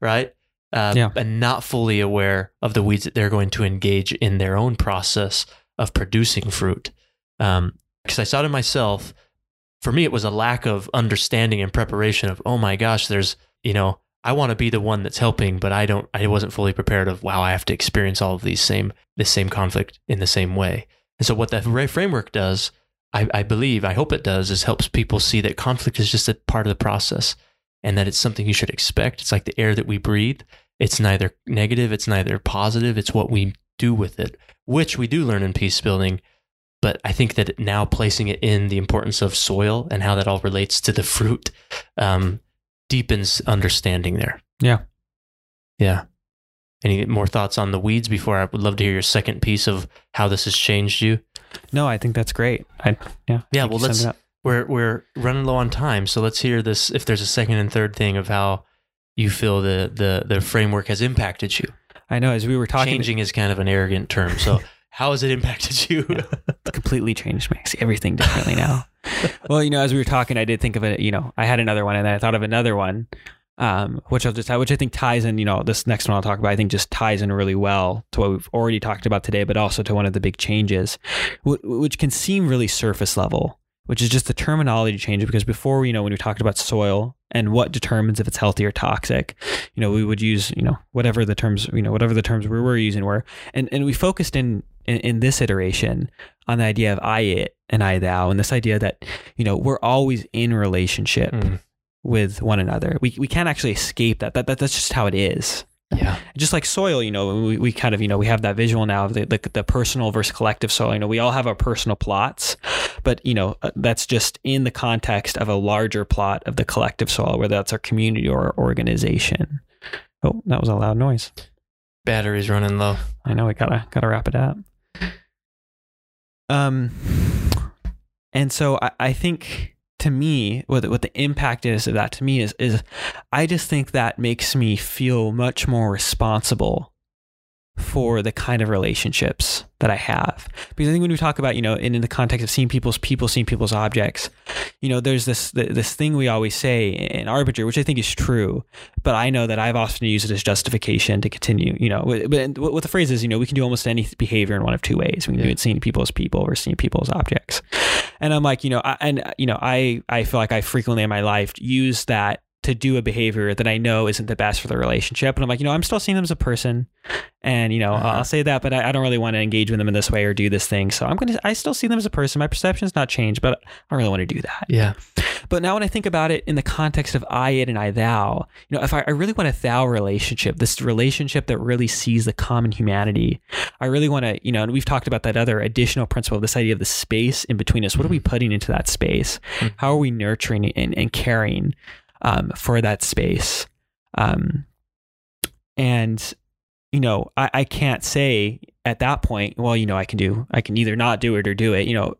right? Uh, yeah. And not fully aware of the weeds that they're going to engage in their own process of producing fruit. Because um, I saw it in myself. For me, it was a lack of understanding and preparation of, oh my gosh, there's, you know, I want to be the one that's helping, but I don't, I wasn't fully prepared of, wow, I have to experience all of these same, this same conflict in the same way. And so, what the framework does, I, I believe, I hope it does, is helps people see that conflict is just a part of the process and that it's something you should expect. It's like the air that we breathe. It's neither negative, it's neither positive, it's what we do with it, which we do learn in peace building. But I think that now placing it in the importance of soil and how that all relates to the fruit um, deepens understanding there. Yeah. Yeah. Any more thoughts on the weeds before I would love to hear your second piece of how this has changed you? No, I think that's great. I yeah. Yeah, well, think you summed let's- We're we're running low on time, so let's hear this. If there's a second and third thing of how you feel the the the framework has impacted you. I know as we were talking, Changing is kind of an arrogant term, so how has it impacted you? it's completely changed me. I see everything differently now. well, you know, as we were talking, I did think of it. You know, I had another one, and then I thought of another one, um, which I'll just which I think ties in. You know, this next one I'll talk about. I think just ties in really well to what we've already talked about today, but also to one of the big changes, which can seem really surface level, which is just the terminology change. Because before, you know, when we talked about soil and what determines if it's healthy or toxic, you know, we would use you know whatever the terms you know whatever the terms we were using were, and and we focused in in, this iteration on the idea of I it and I thou, and this idea that you know we're always in relationship Mm. With one another. We we can't actually escape that. That, that that's just how it is. yeah, Just like soil, you know, we, we kind of you know we have that visual now of the, the the personal versus collective soil. You know, we all have our personal plots, but you know uh, that's just in the context of a larger plot of the collective soil, whether that's our community or our organization. Oh, that was a loud noise. battery's running low. I know we gotta gotta wrap it up. Um, and so I, I think to me, what the- what the impact is of that to me is is I just think that makes me feel much more responsible for the kind of relationships that I have. Because I think when we talk about, you know, in, in the context of seeing people's people, seeing people's objects, you know, there's this this thing we always say in Arbinger, which I think is true, but I know that I've often used it as justification to continue, you know, with- but what the phrase is, you know, we can do almost any behavior in one of two ways. We can do Yeah. it seeing people as people or seeing people as objects. And I'm like, you know, I, and you know, I I feel like I frequently in my life use that to do a behavior that I know isn't the best for the relationship. And I'm like, you know, I'm still seeing them as a person. And, you know, Uh-huh. I'll say that, but I, I don't really want to engage with them in this way or do this thing. So I'm going to, I still see them as a person. My perception's not changed, but I don't really want to do that. Yeah, But now when I think about it in the context of I, it, and I, thou, you know, if I, I really want a thou relationship, this relationship that really sees the common humanity, I really want to, you know, and we've talked about that other additional principle, this idea of the space in between us. What are we putting into that space? Mhm. How are we nurturing and, and caring um, for that space? Um, and, you know, I, I can't say at that point, well, you know, I can do, I can either not do it or do it, you know,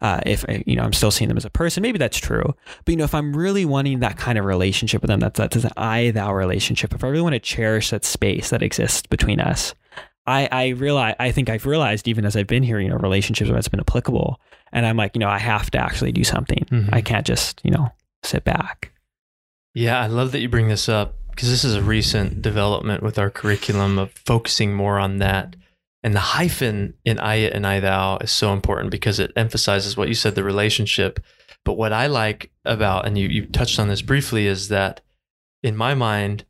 uh, if I- you know I'm still seeing them as a person, maybe that's true. But you know, if I'm really wanting that kind of relationship with them, that's that's an I thou relationship. If I really want to cherish that space that exists between us, I I realize I think I've realized even as I've been here, you know, relationships where it's been applicable, and I'm like, you know, I have to actually do something. Mhm. I can't just you know sit back. Yeah. I love that you bring this up because this is a recent development with our curriculum of focusing more on that. And the hyphen in I and I thou is so important because it emphasizes what you said, the relationship. But what I like about, and you, you touched on this briefly, is that in my mind,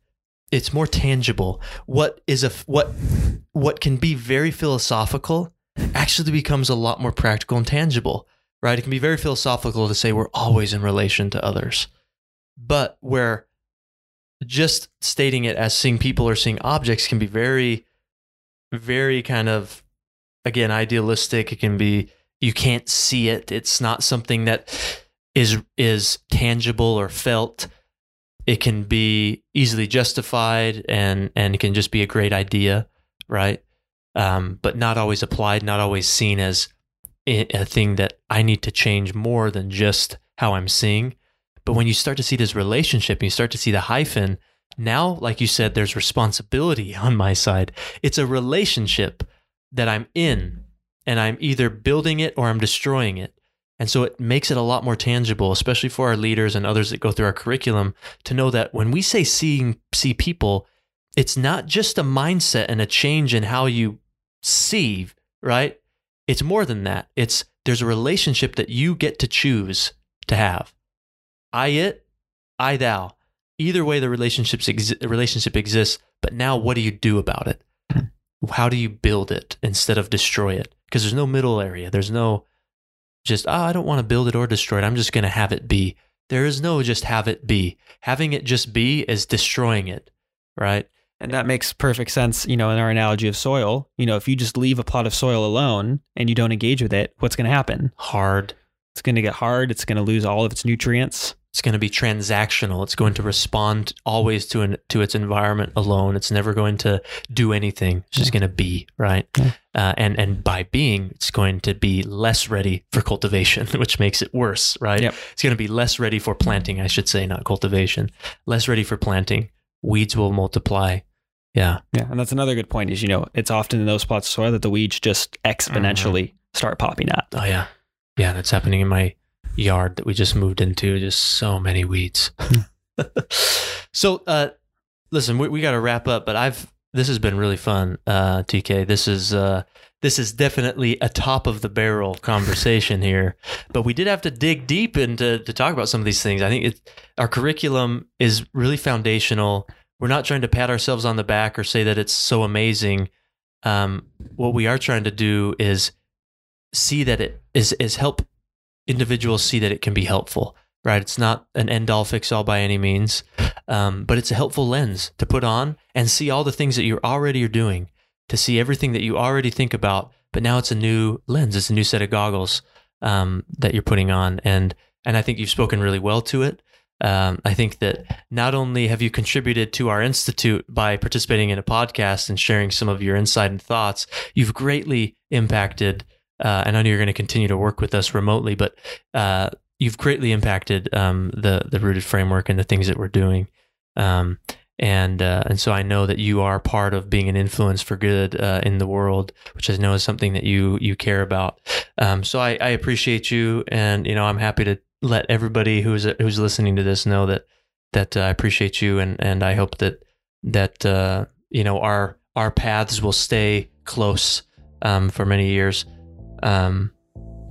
it's more tangible. What is a what what can be very philosophical actually becomes a lot more practical and tangible, right? It can be very philosophical to say we're always in relation to others, but where just stating it as seeing people or seeing objects can be very, very kind of again idealistic. It can be you can't see it. It's not something that is is tangible or felt it can be easily justified and and it can just be a great idea right um, but not always applied not always seen as a thing that i need to change more than just how i'm seeing but when you start to see this relationship and you start to see the hyphen now like you said there's responsibility on my side it's a relationship that i'm in and i'm either building it or i'm destroying it and so it makes it a lot more tangible, especially for our leaders and others that go through our curriculum, to know that when we say seeing see people, it's not just a mindset and a change in how you see, right? It's more than that. It's there's a relationship that you get to choose to have. I it, I thou. Either way, the relationships exi- relationship exists. But now, what do you do about it? How do you build it instead of destroy it? Because there's no middle area. There's no just, oh, I don't want to build it or destroy it. I'm just going to have it be. There is no just have it be. Having it just be is destroying it, right? And that makes perfect sense, you know, in our analogy of soil. You know, if you just leave a plot of soil alone and you don't engage with it, what's going to happen? Hard. It's going to get hard. It's going to lose all of its nutrients. It's going to be transactional. It's going to respond always to an to its environment alone. It's never going to do anything. It's just going to be right. Uh, and and by being, it's going to be less ready for cultivation, which makes it worse. Right. Yep. It's going to be less ready for planting. I should say, not cultivation. Less ready for planting. Weeds will multiply. Yeah. Yeah, and that's another good point. Is you know it's often in those spots of soil that the weeds just exponentially start popping up. Oh yeah, yeah. That's happening in my yard that we just moved into. Just so many weeds. so, uh, listen, we, we got to wrap up. But I've this has been really fun, uh, TK. This is uh, this is definitely a top of the barrel conversation here. But we did have to dig deep into to talk about some of these things. I think it, our curriculum is really foundational. We're not trying to pat ourselves on the back or say that it's so amazing. Um, what we are trying to do is see that it is is help individuals see that it can be helpful. Right? It's not an end all fix all by any means, um, but it's a helpful lens to put on and see all the things that you already are doing. To see everything that you already think about, but now it's a new lens. It's a new set of goggles um, that you're putting on, and and I think you've spoken really well to it. Um, I think that not only have you contributed to our institute by participating in a podcast and sharing some of your insight and thoughts, you've greatly impacted. Uh, and I know you're going to continue to work with us remotely, but uh, you've greatly impacted um, the the rooted framework and the things that we're doing. Um, and uh, and so I know that you are part of being an influence for good uh, in the world, which I know is something that you you care about. Um, so I, I appreciate you, and you know I'm happy to let everybody who's who's listening to this know that that uh, I appreciate you, and and I hope that that uh, you know our our paths will stay close um, for many years. Um,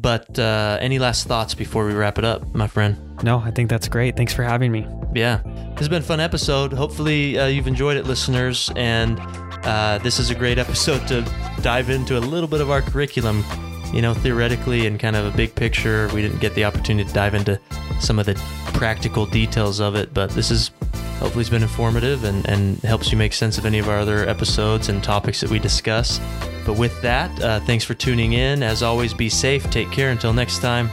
but uh, any last thoughts before we wrap it up, my friend? No, I think that's great. Thanks for having me. Yeah, this has been a fun episode. Hopefully, uh, you've enjoyed it, listeners. And uh, this is a great episode to dive into a little bit of our curriculum, you know, theoretically and kind of a big picture. We didn't get the opportunity to dive into some of the practical details of it, but this is hopefully it's been informative and, and helps you make sense of any of our other episodes and topics that we discuss. But with that, uh, thanks for tuning in. As always, be safe. Take care. Until next time.